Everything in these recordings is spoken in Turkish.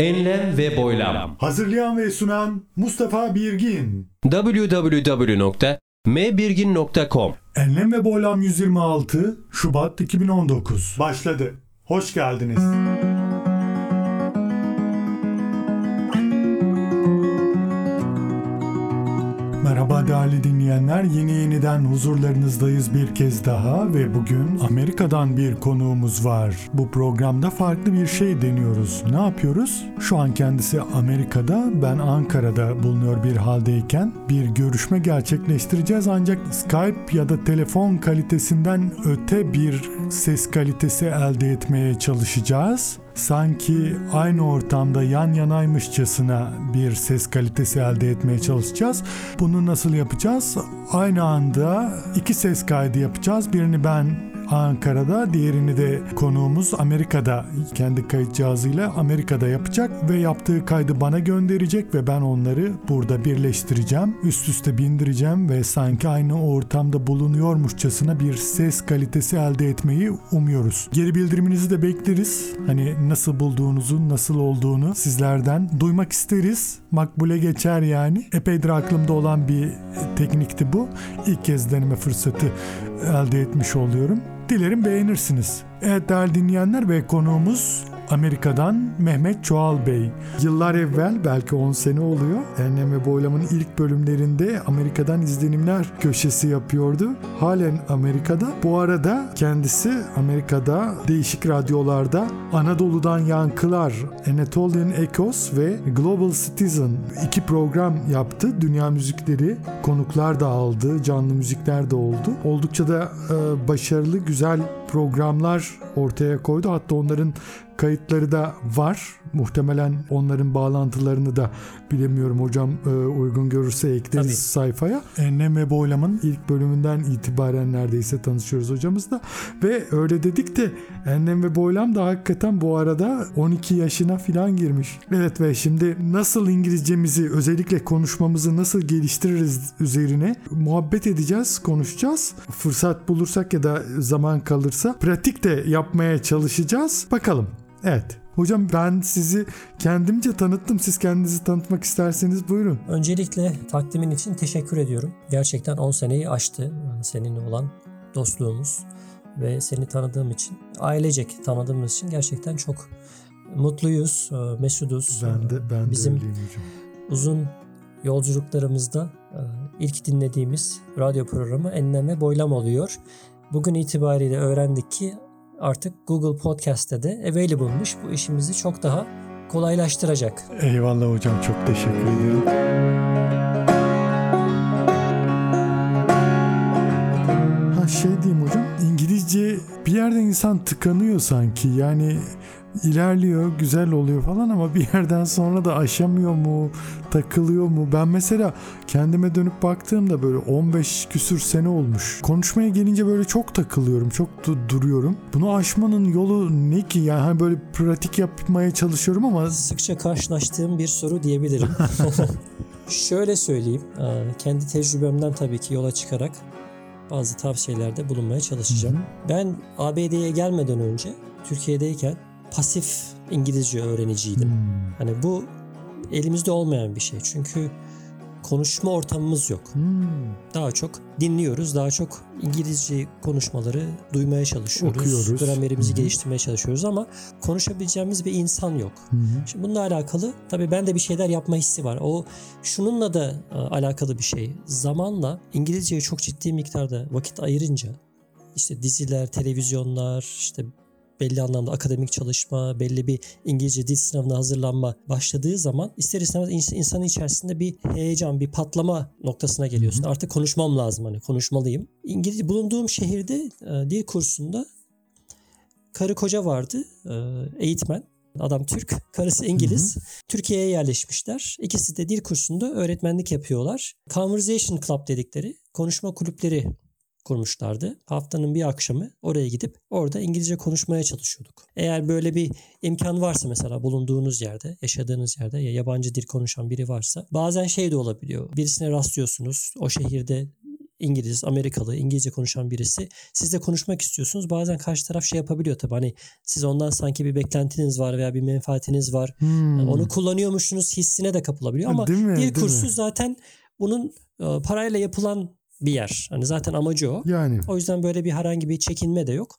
Enlem ve Boylam Hazırlayan ve sunan Mustafa Birgin. www.mbirgin.com Enlem ve Boylam 126 Şubat 2019 başladı. Hoş geldiniz. Merhaba değerli dinleyenler. Yeni yeniden huzurlarınızdayız bir kez daha ve bugün Amerika'dan bir konuğumuz var. Bu programda farklı bir şey deniyoruz. Ne yapıyoruz? Şu an kendisi Amerika'da, ben Ankara'da bulunuyor bir haldeyken bir görüşme gerçekleştireceğiz ancak Skype ya da telefon kalitesinden öte bir ses kalitesi elde etmeye çalışacağız sanki aynı ortamda yan yanaymışçasına bir ses kalitesi elde etmeye çalışacağız. Bunu nasıl yapacağız? Aynı anda iki ses kaydı yapacağız. Birini ben Ankara'da, diğerini de konuğumuz Amerika'da kendi kayıt cihazıyla Amerika'da yapacak ve yaptığı kaydı bana gönderecek ve ben onları burada birleştireceğim. Üst üste bindireceğim ve sanki aynı ortamda bulunuyormuşçasına bir ses kalitesi elde etmeyi umuyoruz. Geri bildiriminizi de bekleriz. Hani nasıl bulduğunuzu, nasıl olduğunu sizlerden duymak isteriz. Makbule geçer yani. Epeydir aklımda olan bir teknikti bu. İlk kez deneme fırsatı elde etmiş oluyorum. Dilerim beğenirsiniz. Evet değerli dinleyenler ve konuğumuz Amerika'dan Mehmet Çoğal Bey. Yıllar evvel belki 10 sene oluyor. Enlem ve Boylam'ın ilk bölümlerinde Amerika'dan izlenimler köşesi yapıyordu. Halen Amerika'da. Bu arada kendisi Amerika'da değişik radyolarda Anadolu'dan Yankılar, Anatolian Echoes ve Global Citizen iki program yaptı. Dünya müzikleri konuklar da aldı, canlı müzikler de oldu. Oldukça da e, başarılı, güzel programlar ortaya koydu. Hatta onların kayıtları da var. Muhtemelen onların bağlantılarını da bilemiyorum hocam e, uygun görürse ekleriz Tabii. sayfaya. Enlem ve Boylam'ın ilk bölümünden itibaren neredeyse tanışıyoruz hocamızla. Ve öyle dedik de Enlem ve Boylam da hakikaten bu arada 12 yaşına falan girmiş. Evet ve şimdi nasıl İngilizcemizi özellikle konuşmamızı nasıl geliştiririz üzerine muhabbet edeceğiz, konuşacağız. Fırsat bulursak ya da zaman kalırsa pratik de yapmaya çalışacağız. Bakalım. Evet. Hocam ben sizi kendimce tanıttım. Siz kendinizi tanıtmak isterseniz buyurun. Öncelikle takdimin için teşekkür ediyorum. Gerçekten 10 seneyi aştı e, seninle olan dostluğumuz ve seni tanıdığım için, ailecek tanıdığımız için gerçekten çok mutluyuz, e, mesuduz. Ben de ben Bizim- de öyleyim hocam. Uzun yolculuklarımızda e, ilk dinlediğimiz radyo programı Enlem ve Boylam oluyor. Bugün itibariyle öğrendik ki artık Google Podcast'te de available'mış. Bu işimizi çok daha kolaylaştıracak. Eyvallah hocam çok teşekkür ediyorum. Ha şey diyeyim hocam İngilizce bir yerde insan tıkanıyor sanki yani ilerliyor güzel oluyor falan ama bir yerden sonra da aşamıyor mu takılıyor mu? Ben mesela kendime dönüp baktığımda böyle 15 küsür sene olmuş. Konuşmaya gelince böyle çok takılıyorum çok du- duruyorum. Bunu aşmanın yolu ne ki? Yani hani böyle pratik yapmaya çalışıyorum ama sıkça karşılaştığım bir soru diyebilirim. Şöyle söyleyeyim, e, kendi tecrübemden tabii ki yola çıkarak bazı tavsiyelerde bulunmaya çalışacağım. Ben ABD'ye gelmeden önce Türkiye'deyken pasif İngilizce öğreniciydim. Hmm. Hani bu elimizde olmayan bir şey. Çünkü konuşma ortamımız yok. Hmm. Daha çok dinliyoruz, daha çok İngilizce konuşmaları duymaya çalışıyoruz. Okuyoruz. Gramerimizi hı. geliştirmeye çalışıyoruz ama konuşabileceğimiz bir insan yok. Hı. Şimdi bununla alakalı tabii bende bir şeyler yapma hissi var. O şununla da e, alakalı bir şey. Zamanla İngilizceye çok ciddi miktarda vakit ayırınca işte diziler, televizyonlar, işte belli anlamda akademik çalışma, belli bir İngilizce dil sınavına hazırlanma başladığı zaman ister istemez ins- insanın içerisinde bir heyecan, bir patlama noktasına geliyorsun. Artık konuşmam lazım hani konuşmalıyım. İngilizce bulunduğum şehirde e, dil kursunda karı koca vardı, e, eğitmen. Adam Türk, karısı İngiliz. Türkiye'ye yerleşmişler. İkisi de dil kursunda öğretmenlik yapıyorlar. Conversation Club dedikleri konuşma kulüpleri kurmuşlardı. Haftanın bir akşamı oraya gidip orada İngilizce konuşmaya çalışıyorduk. Eğer böyle bir imkan varsa mesela bulunduğunuz yerde, yaşadığınız yerde ya yabancı dil konuşan biri varsa bazen şey de olabiliyor. Birisine rastlıyorsunuz. O şehirde İngiliz, Amerikalı, İngilizce konuşan birisi sizle konuşmak istiyorsunuz. Bazen karşı taraf şey yapabiliyor tabii hani siz ondan sanki bir beklentiniz var veya bir menfaatiniz var. Hmm. Onu kullanıyormuşsunuz hissine de kapılabiliyor ama dil kursu mi? zaten bunun e, parayla yapılan bir yer. Hani zaten amacı o. Yani O yüzden böyle bir herhangi bir çekinme de yok.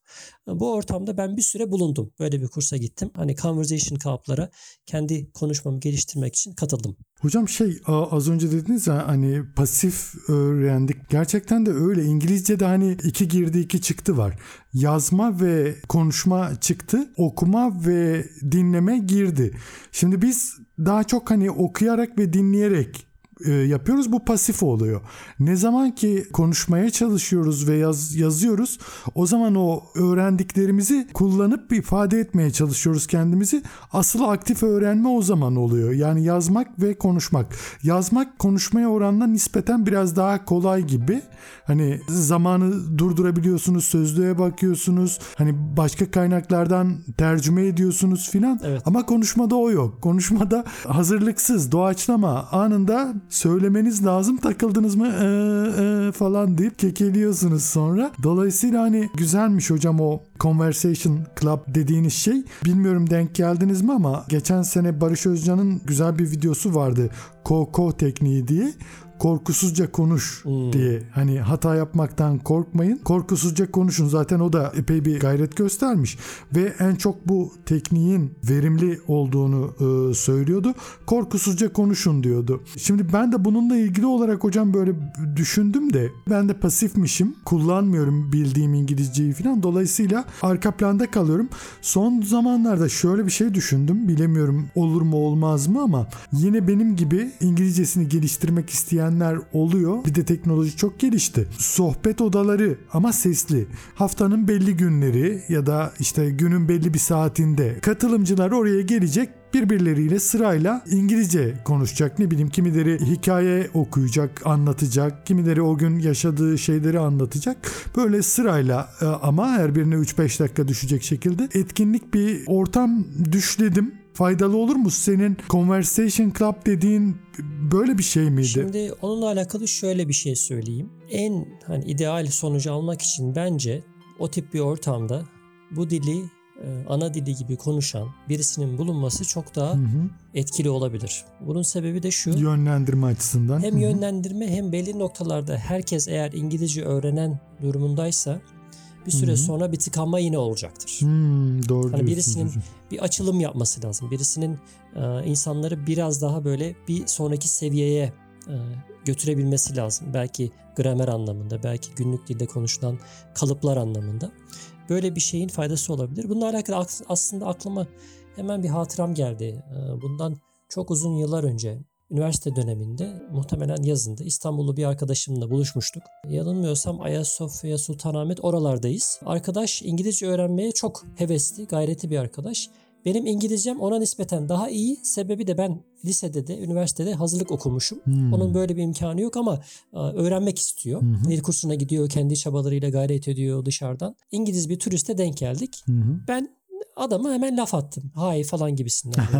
Bu ortamda ben bir süre bulundum. Böyle bir kursa gittim. Hani conversation kamplara kendi konuşmamı geliştirmek için katıldım. hocam şey az önce dediniz ya hani pasif öğrendik. Gerçekten de öyle. İngilizce'de hani iki girdi iki çıktı var. Yazma ve konuşma çıktı. Okuma ve dinleme girdi. Şimdi biz daha çok hani okuyarak ve dinleyerek e, yapıyoruz. Bu pasif oluyor. Ne zaman ki konuşmaya çalışıyoruz ve yaz, yazıyoruz o zaman o öğrendiklerimizi kullanıp ifade etmeye çalışıyoruz kendimizi. Asıl aktif öğrenme o zaman oluyor. Yani yazmak ve konuşmak. Yazmak konuşmaya oranla nispeten biraz daha kolay gibi. Hani zamanı durdurabiliyorsunuz, sözlüğe bakıyorsunuz. Hani başka kaynaklardan tercüme ediyorsunuz filan. Evet. Ama konuşmada o yok. Konuşmada hazırlıksız, doğaçlama anında söylemeniz lazım. Takıldınız mı "Ee, ee" falan deyip kekeliyorsunuz sonra. Dolayısıyla hani güzelmiş hocam o Conversation Club dediğiniz şey. Bilmiyorum denk geldiniz mi ama geçen sene Barış Özcan'ın güzel bir videosu vardı. Koko tekniği diye korkusuzca konuş Hmm. diye. Hani hata yapmaktan korkmayın korkusuzca konuşun. Zaten o da epey bir gayret göstermiş. Ve en çok bu tekniğin verimli olduğunu e, söylüyordu. Korkusuzca konuşun diyordu. Şimdi ben de bununla ilgili olarak hocam böyle düşündüm de ben de pasifmişim. Kullanmıyorum bildiğim İngilizceyi falan. Dolayısıyla arka planda kalıyorum. Son zamanlarda şöyle bir şey düşündüm. Bilemiyorum olur mu olmaz mı ama yine benim gibi İngilizcesini geliştirmek isteyenler oluyor. Bir de teknoloji çok gelişti. Sohbet odaları ama sesli. Haftanın belli günleri ya da işte günün belli bir saatinde katılımcılar oraya gelecek birbirleriyle sırayla İngilizce konuşacak. Ne bileyim kimileri hikaye okuyacak, anlatacak. Kimileri o gün yaşadığı şeyleri anlatacak. Böyle sırayla e, ama her birine 3-5 dakika düşecek şekilde etkinlik bir ortam düşledim. Faydalı olur mu? Senin Conversation Club dediğin böyle bir şey miydi? Şimdi onunla alakalı şöyle bir şey söyleyeyim. En hani ideal sonucu almak için bence o tip bir ortamda bu dili e, ana dili gibi konuşan birisinin bulunması çok daha Hı hı. etkili olabilir. Bunun sebebi de şu. Yönlendirme açısından. Hem Hı hı. yönlendirme hem belli noktalarda herkes eğer İngilizce öğrenen durumundaysa bir süre Hı hı. sonra bir tıkanma yine olacaktır. Hmm, doğru Hani birisinin hocam. bir açılım yapması lazım. Birisinin e, insanları biraz daha böyle bir sonraki seviyeye e, götürebilmesi lazım. Belki gramer anlamında, belki günlük dilde konuşulan kalıplar anlamında. Böyle bir şeyin faydası olabilir. Bununla alakalı aslında aklıma hemen bir hatıram geldi. E, bundan çok uzun yıllar önce üniversite döneminde muhtemelen yazında İstanbullu bir arkadaşımla buluşmuştuk. Yanılmıyorsam Ayasofya Sultanahmet oralardayız. Arkadaş İngilizce öğrenmeye çok hevesli, gayretli bir arkadaş. Benim İngilizcem ona nispeten daha iyi. Sebebi de ben lisede de, üniversitede hazırlık okumuşum. Hmm. Onun böyle bir imkanı yok ama e, öğrenmek istiyor. Hı. Dil kursuna gidiyor, kendi çabalarıyla gayret ediyor dışarıdan. İngiliz bir turiste denk geldik. Hı. Ben adama hemen laf attım. Hay falan gibisinden.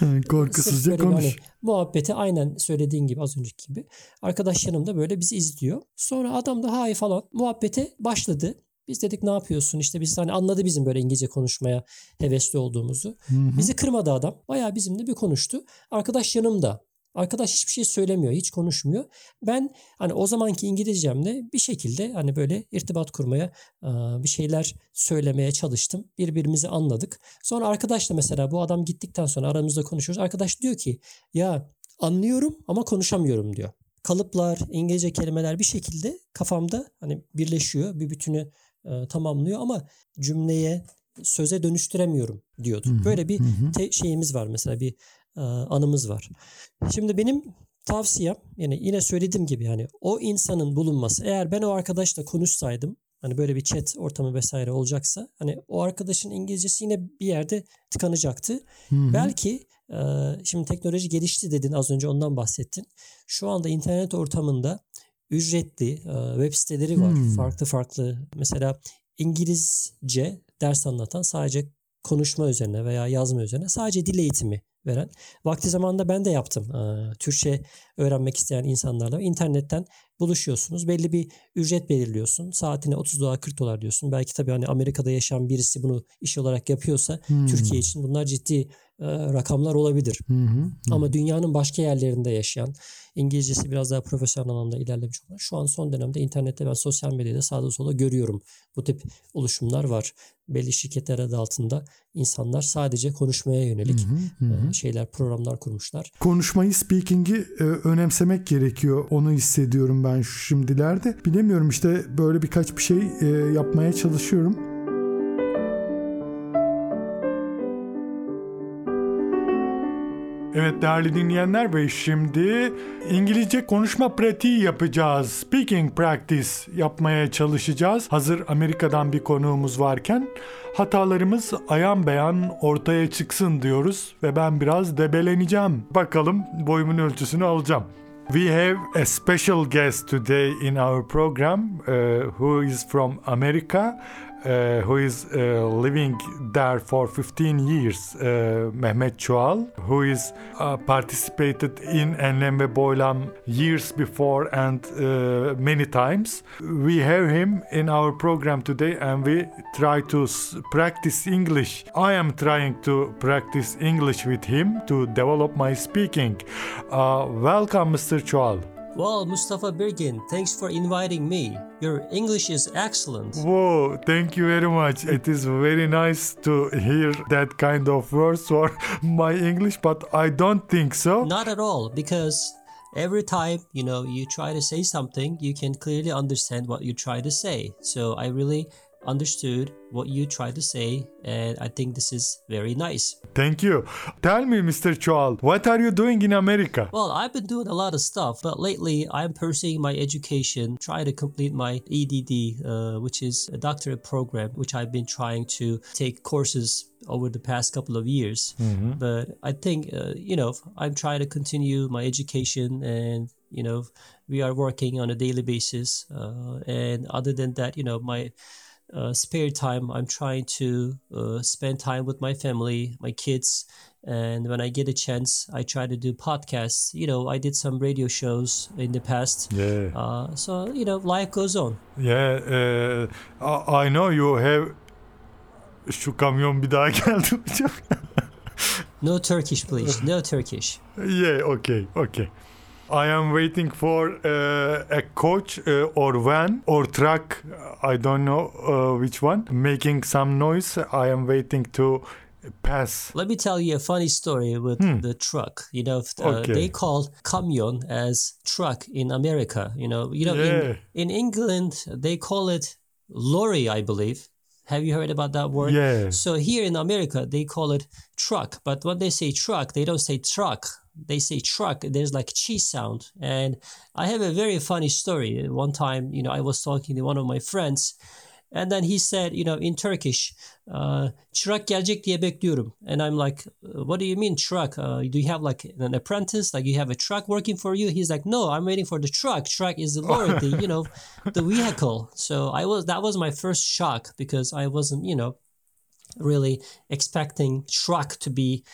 Hani Korkusuzca konuş. hani muhabbeti aynen söylediğin gibi az önceki gibi. Arkadaş yanımda böyle bizi izliyor. Sonra adam da hay falan muhabbete başladı. Biz dedik ne yapıyorsun işte biz hani anladı bizim böyle İngilizce konuşmaya hevesli olduğumuzu. Hı hı. Bizi kırmadı adam. Bayağı bizimle bir konuştu. Arkadaş yanımda. Arkadaş hiçbir şey söylemiyor, hiç konuşmuyor. Ben hani o zamanki İngilizcemle bir şekilde hani böyle irtibat kurmaya, bir şeyler söylemeye çalıştım. Birbirimizi anladık. Sonra arkadaşla mesela bu adam gittikten sonra aramızda konuşuyoruz. Arkadaş diyor ki ya anlıyorum ama konuşamıyorum diyor. Kalıplar, İngilizce kelimeler bir şekilde kafamda hani birleşiyor, bir bütünü tamamlıyor ama cümleye, söze dönüştüremiyorum diyordu. Hı hı, Böyle bir hı hı. te- şeyimiz var mesela bir anımız var. Şimdi benim tavsiyem yani yine söylediğim gibi yani o insanın bulunması eğer ben o arkadaşla konuşsaydım hani böyle bir chat ortamı vesaire olacaksa hani o arkadaşın İngilizcesi yine bir yerde tıkanacaktı. Hı hı. Belki e, şimdi teknoloji gelişti dedin az önce ondan bahsettin. Şu anda internet ortamında ücretli e, web siteleri var. Hmm. Farklı farklı mesela İngilizce ders anlatan sadece konuşma üzerine veya yazma üzerine sadece dil eğitimi veren. Vakti zamanında ben de yaptım. Ee, Türkçe öğrenmek isteyen insanlarla internetten buluşuyorsunuz. Belli bir ücret belirliyorsun. Saatine 30 dolar 40 dolar diyorsun. Belki tabii hani Amerika'da yaşayan birisi bunu iş olarak yapıyorsa Türkiye için bunlar ciddi rakamlar olabilir. Hı hı. Ama dünyanın başka yerlerinde yaşayan, İngilizcesi biraz daha profesyonel anlamda ilerlemiş olan, şu an son dönemde internette ben sosyal medyada sağda solda görüyorum. Bu tip oluşumlar var. Belli şirketler adı altında insanlar sadece konuşmaya yönelik e, şeyler, programlar kurmuşlar. Konuşmayı, speaking'i e, önemsemek gerekiyor. Onu hissediyorum ben şimdilerde. Bilemiyorum işte böyle birkaç bir şey e, yapmaya çalışıyorum. Evet değerli dinleyenler ve şimdi İngilizce konuşma pratiği yapacağız. Speaking practice yapmaya çalışacağız. Hazır Amerika'dan bir konuğumuz varken hatalarımız ayan beyan ortaya çıksın diyoruz ve ben biraz debeleneceğim. Bakalım boyumun ölçüsünü alacağım. We have a special guest today in our program uh, who is from America, uh, who is uh, living there for 15 years, uh, Mehmet Çoğal, who is uh, participated in Enlem Boylam years before and uh, many times. We have him in our program today and we try to practice English. I am trying to practice English with him to develop my speaking. Welcome, Mr. Çoğal. Well, Mustafa Birgin, thanks for inviting me. Your English is excellent. Whoa, thank you very much. It is very nice to hear that kind of words for my English, but I don't think so. Not at all, because every time you know you try to say something, you can clearly understand what you try to say. So I really understood what you try to say, and I think this is very nice. Thank you. Tell me, Mr. Choal, what are you doing in America? Well, I've been doing a lot of stuff, but lately I'm pursuing my education, trying to complete my EDD, uh, which is a doctorate program, which I've been trying to take courses over the past couple of years. But I think, uh, you know, I'm trying to continue my education and, you know, we are working on a daily basis. Uh, and other than that, you know, my uh, spare time, I'm trying to uh, spend time with my family, my kids, and when I get a chance, I try to do podcasts. You know, I did some radio shows in the past. Yeah. Uh, so you know, life goes on. Yeah, uh, I I know you have şu kamyon bir daha geldi. No Turkish, please. No Turkish. yeah, okay, okay. I am waiting for uh, a coach uh, or van or truck. I don't know uh, which one making some noise. I am waiting to pass. Let me tell you a funny story with the truck. You know, uh, Hmm. Okay. they call camion as truck in America. You know, you know, Yeah. in, in England they call it lorry, I believe. Have you heard about that word? Yeah. So here in America they call it truck, but when they say truck, they don't say truck. They say truck. There's like cheese sound, and I have a very funny story. One time, you know, I was talking to one of my friends, and then he said, you know, in Turkish, uh, çırak gelecek diye bekliyorum. And I'm like, "Uh, what do you mean truck? Uh, do you have like an apprentice? Like you have a truck working for you? He's like, no, I'm waiting for the truck. Truck is the lorry, the, you know, the vehicle. So I was, that was my first shock because I wasn't, you know, really expecting truck to be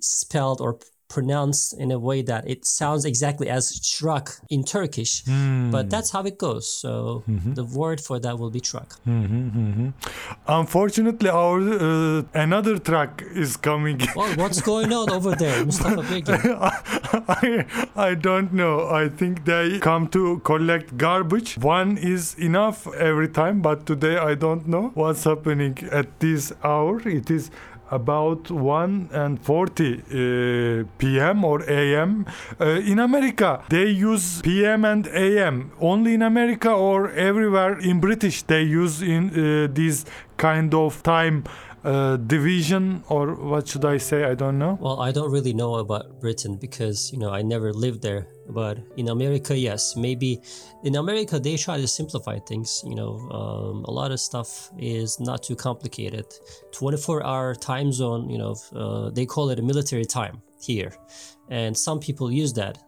spelled or pronounced in a way that it sounds exactly as truck in Turkish. Hmm. But that's how it goes. So mm-hmm. the word for that will be truck. Mm-hmm, mm-hmm. Unfortunately, our uh, another truck is coming. Well, what's going on over there, Mustafa? I, I don't know. I think they come to collect garbage. One is enough every time, but today I don't know what's happening at this hour. It is about 1 and 40 uh, p.m. or a.m. Uh, in America, they use p.m. and a.m. only in America or everywhere in British they use in uh, this kind of time uh, division or what should I say? I don't know. Well, I don't really know about Britain because, you know, I never lived there. But in America, yes, maybe in America, they try to simplify things. You know, um, a lot of stuff is not too complicated. 24 hour time zone, you know, uh, they call it a military time here. And some people use that,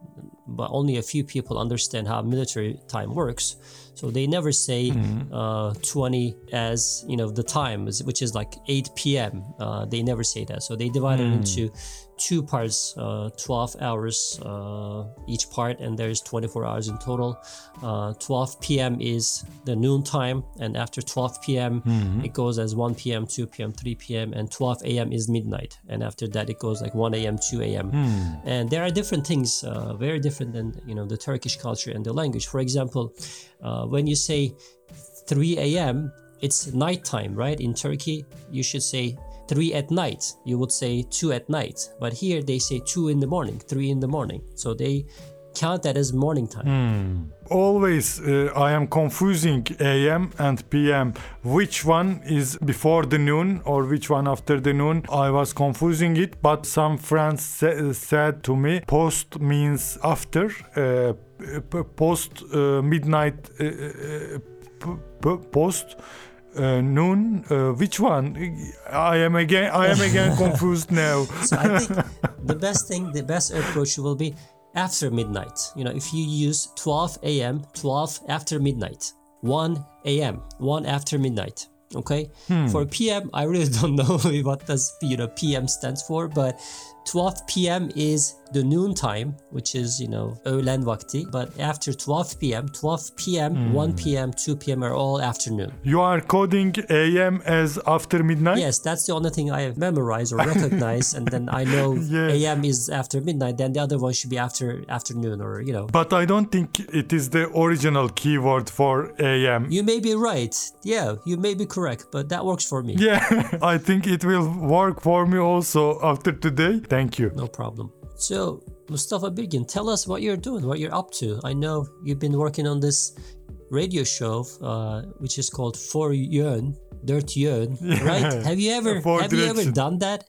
but only a few people understand how military time works. So they never say uh, 20 as you know the time, which is like 8 p.m. Uh, they never say that. So they divide it into two parts, uh, 12 hours uh, each part, and there's 24 hours in total. Uh, 12 p.m. is the noon time, and after 12 p.m. it goes as 1 p.m., 2 p.m., 3 p.m., and 12 a.m. is midnight, and after that it goes like 1 a.m., 2 a.m. And there are different things, uh, very different than you know the Turkish culture and the language. For example, uh, when you say 3 a.m., it's nighttime, right? In Turkey, you should say 3 at night. You would say 2 at night. But here they say 2 in the morning, 3 in the morning. So they count that as morning time. Always uh, I am confusing AM and PM. Which one is before the noon or which one after the noon? I was confusing it, but some friends sa- said to me post means after, uh, post uh, midnight, uh, uh, post. Uh, noon, uh, which one? I am again. I am again confused now. So I think the best thing, the best approach will be after midnight. You know, if you use 12 a.m., 12 after midnight, 1 a.m., 1 after midnight. Okay. For PM, I really don't know what does you know PM stands for, but 12 p.m. is the noon time, which is you know öğlen vakti. But after 12 p.m., 12 p.m., hmm. 1 p.m., 2 p.m. are all afternoon. You are coding AM as after midnight. Yes, that's the only thing I have memorized or recognized, and then I know Yeah. AM is after midnight. Then the other one should be after afternoon, or you know. But I don't think it is the original keyword for AM. You may be right. Yeah, you may be correct, but that works for me. Yeah, I think it will work for me also after today. Thank you. No problem. So, Mustafa Birgin, tell us what you're doing, what you're up to. I know you've been working on this radio show, uh, which is called For Yön, Dirt Yön, right? Have you ever have you ever done that?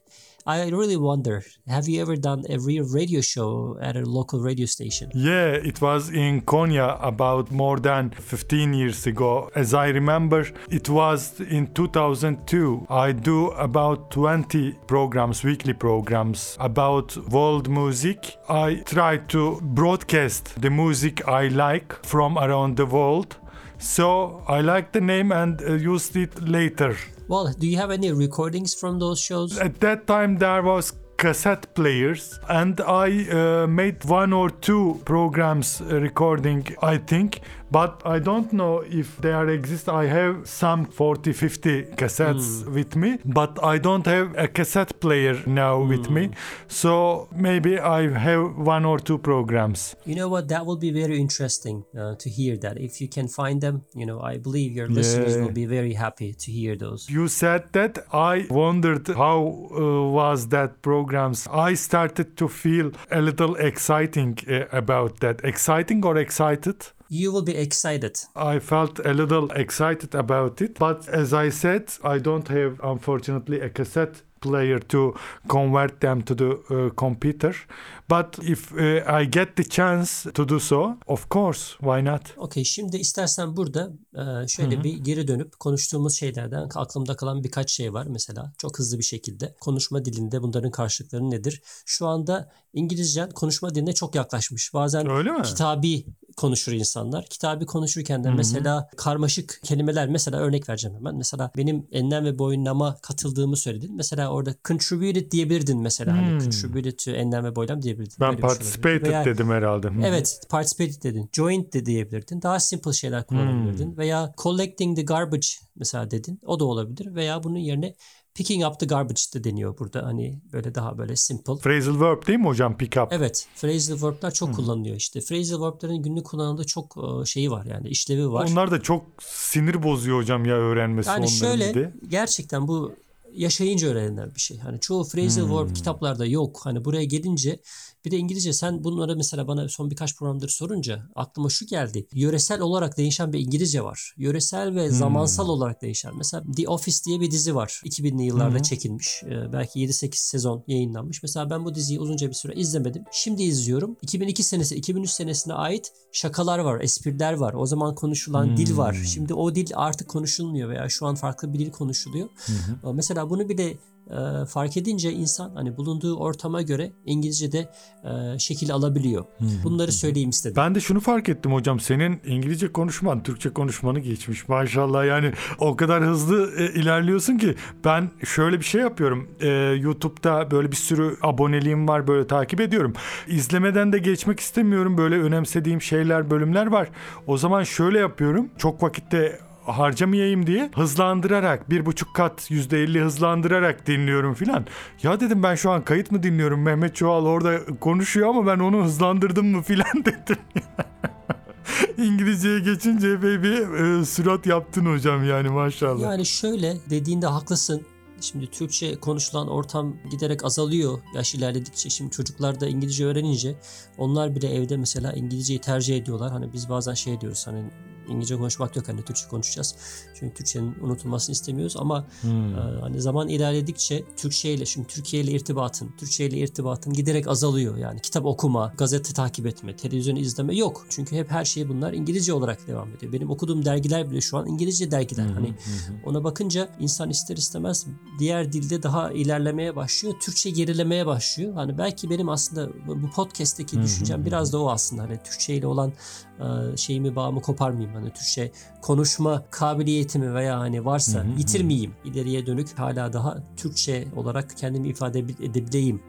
I really wonder. Have you ever done a real radio show at a local radio station? Yeah, it was in Konya about more than 15 years ago. As I remember, it was in 2002. I do about 20 programs, weekly programs about world music. I try to broadcast the music I like from around the world. So I like the name and uh, used it later. Well, do you have any recordings from those shows? At that time, there was cassette players, and I uh, made one or two programs uh, recording, I think, but I don't know if they are exist. I have some 40, 50 cassettes with me, but I don't have a cassette player now with me. So maybe I have one or two programs. You know what? That will be very interesting uh, to hear that. If you can find them, you know, I believe your listeners Yeah. will be very happy to hear those. You said that I wondered how uh, was that programs. I started to feel a little exciting uh, about that. Exciting or excited? You will be excited. I felt a little excited about it, but as I said, I don't have unfortunately a cassette player to convert them to the uh, computer. But if uh, I get the chance to do so, of course, why not? Okey şimdi istersen burada e, şöyle bir geri dönüp konuştuğumuz şeylerden aklımda kalan birkaç şey var mesela çok hızlı bir şekilde. Konuşma dilinde bunların karşılıkları nedir? Şu anda İngilizcen konuşma diline çok yaklaşmış. Bazen Öyle mi? kitabi konuşur insanlar. Kitabi konuşurken de mesela karmaşık kelimeler mesela örnek vereceğim hemen. Mesela benim enlem ve boyunlama katıldığımı söyledin. Mesela orada contributed diyebilirdin mesela. Hani contributed to enlem ve boyunlam diyebilirdin. Ben Böyle şey participated Veya- dedim herhalde. Evet, participated dedin. Joined de diyebilirdin. Daha simple şeyler kullanabilirdin. Veya collecting the garbage mesela dedin. O da olabilir. Veya bunun yerine picking up the garbage de deniyor burada. Hani böyle daha böyle simple. Phrasal verb değil mi hocam? Pick up. Evet, phrasal verb'ler çok kullanılıyor işte. Phrasal verb'lerin günlük kullanıldığı çok e, şeyi var yani işlevi var. Onlar da çok sinir bozuyor hocam ya öğrenmesi Yani onların şöyle de. gerçekten bu yaşayınca öğrenilen bir şey. Hani çoğu phrasal Hmm. verb kitaplarda yok. Hani buraya gelince bir de İngilizce sen bunlara mesela bana son birkaç programdır sorunca aklıma şu geldi. Yöresel olarak değişen bir İngilizce var. Yöresel ve Hmm. zamansal olarak değişen. Mesela The Office diye bir dizi var. 2000'li yıllarda çekilmiş. Ee, belki 7-8 sezon yayınlanmış. Mesela ben bu diziyi uzunca bir süre izlemedim. Şimdi izliyorum. 2002 senesi, 2003 senesine ait şakalar var, espriler var. O zaman konuşulan dil var. Şimdi o dil artık konuşulmuyor veya şu an farklı bir dil konuşuluyor. Mesela mesela bunu bile e, fark edince insan hani bulunduğu ortama göre İngilizce'de e, şekil alabiliyor. Bunları söyleyeyim istedim. Ben de şunu fark ettim hocam. Senin İngilizce konuşman, Türkçe konuşmanı geçmiş. Maşallah yani o kadar hızlı e, ilerliyorsun ki ben şöyle bir şey yapıyorum. E, YouTube'da böyle bir sürü aboneliğim var böyle takip ediyorum. İzlemeden de geçmek istemiyorum. Böyle önemsediğim şeyler, bölümler var. O zaman şöyle yapıyorum. Çok vakitte harcamayayım diye hızlandırarak bir buçuk kat yüzde elli hızlandırarak dinliyorum filan. Ya dedim ben şu an kayıt mı dinliyorum Mehmet Çoğal orada konuşuyor ama ben onu hızlandırdım mı filan dedim. İngilizceye geçince epey bir e, sürat yaptın hocam yani maşallah. Yani şöyle dediğinde haklısın. Şimdi Türkçe konuşulan ortam giderek azalıyor yaş ilerledikçe. Şimdi çocuklar da İngilizce öğrenince onlar bile evde mesela İngilizceyi tercih ediyorlar. Hani biz bazen şey diyoruz hani İngilizce konuşmak yok hani Türkçe konuşacağız. Çünkü Türkçenin unutulmasını istemiyoruz ama Hmm. e, hani zaman ilerledikçe Türkçe ile şimdi Türkiye ile irtibatın, Türkçe ile irtibatın giderek azalıyor. Yani kitap okuma, gazete takip etme, televizyon izleme yok. Çünkü hep her şey bunlar İngilizce olarak devam ediyor. Benim okuduğum dergiler bile şu an İngilizce dergiler. Hani ona bakınca insan ister istemez diğer dilde daha ilerlemeye başlıyor. Türkçe gerilemeye başlıyor. Hani belki benim aslında bu podcast'teki düşüncem biraz da o aslında. Hani Türkçe ile olan e, şeyimi bağımı koparmayayım. Hani Türkçe konuşma kabiliyetimi veya hani varsa yitirmeyeyim. İleriye dönük hala daha Türkçe olarak kendimi ifade edebil- edebileyim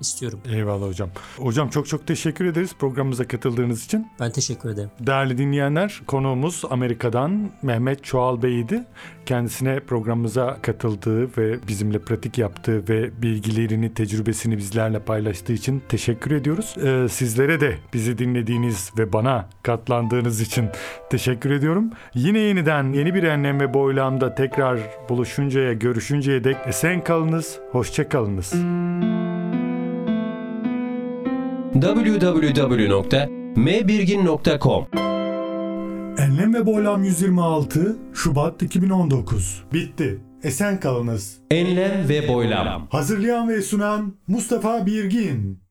istiyorum. Eyvallah hocam. Hocam çok çok teşekkür ederiz programımıza katıldığınız için. Ben teşekkür ederim. Değerli dinleyenler, konuğumuz Amerika'dan Mehmet Çoğal Bey'di. Kendisine programımıza katıldığı ve bizimle pratik yaptığı ve bilgilerini, tecrübesini bizlerle paylaştığı için teşekkür ediyoruz. Ee, sizlere de bizi dinlediğiniz ve bana katlandığınız için teşekkür ediyorum. Yine yeniden yeni bir enlem ve boylamda tekrar buluşuncaya, görüşünceye dek esen kalınız, hoşça kalınız. www.mbirgin.com Enlem ve Boylam 126 Şubat 2019 Bitti. Esen kalınız. Enlem ve boylam. Hazırlayan ve sunan Mustafa Birgin.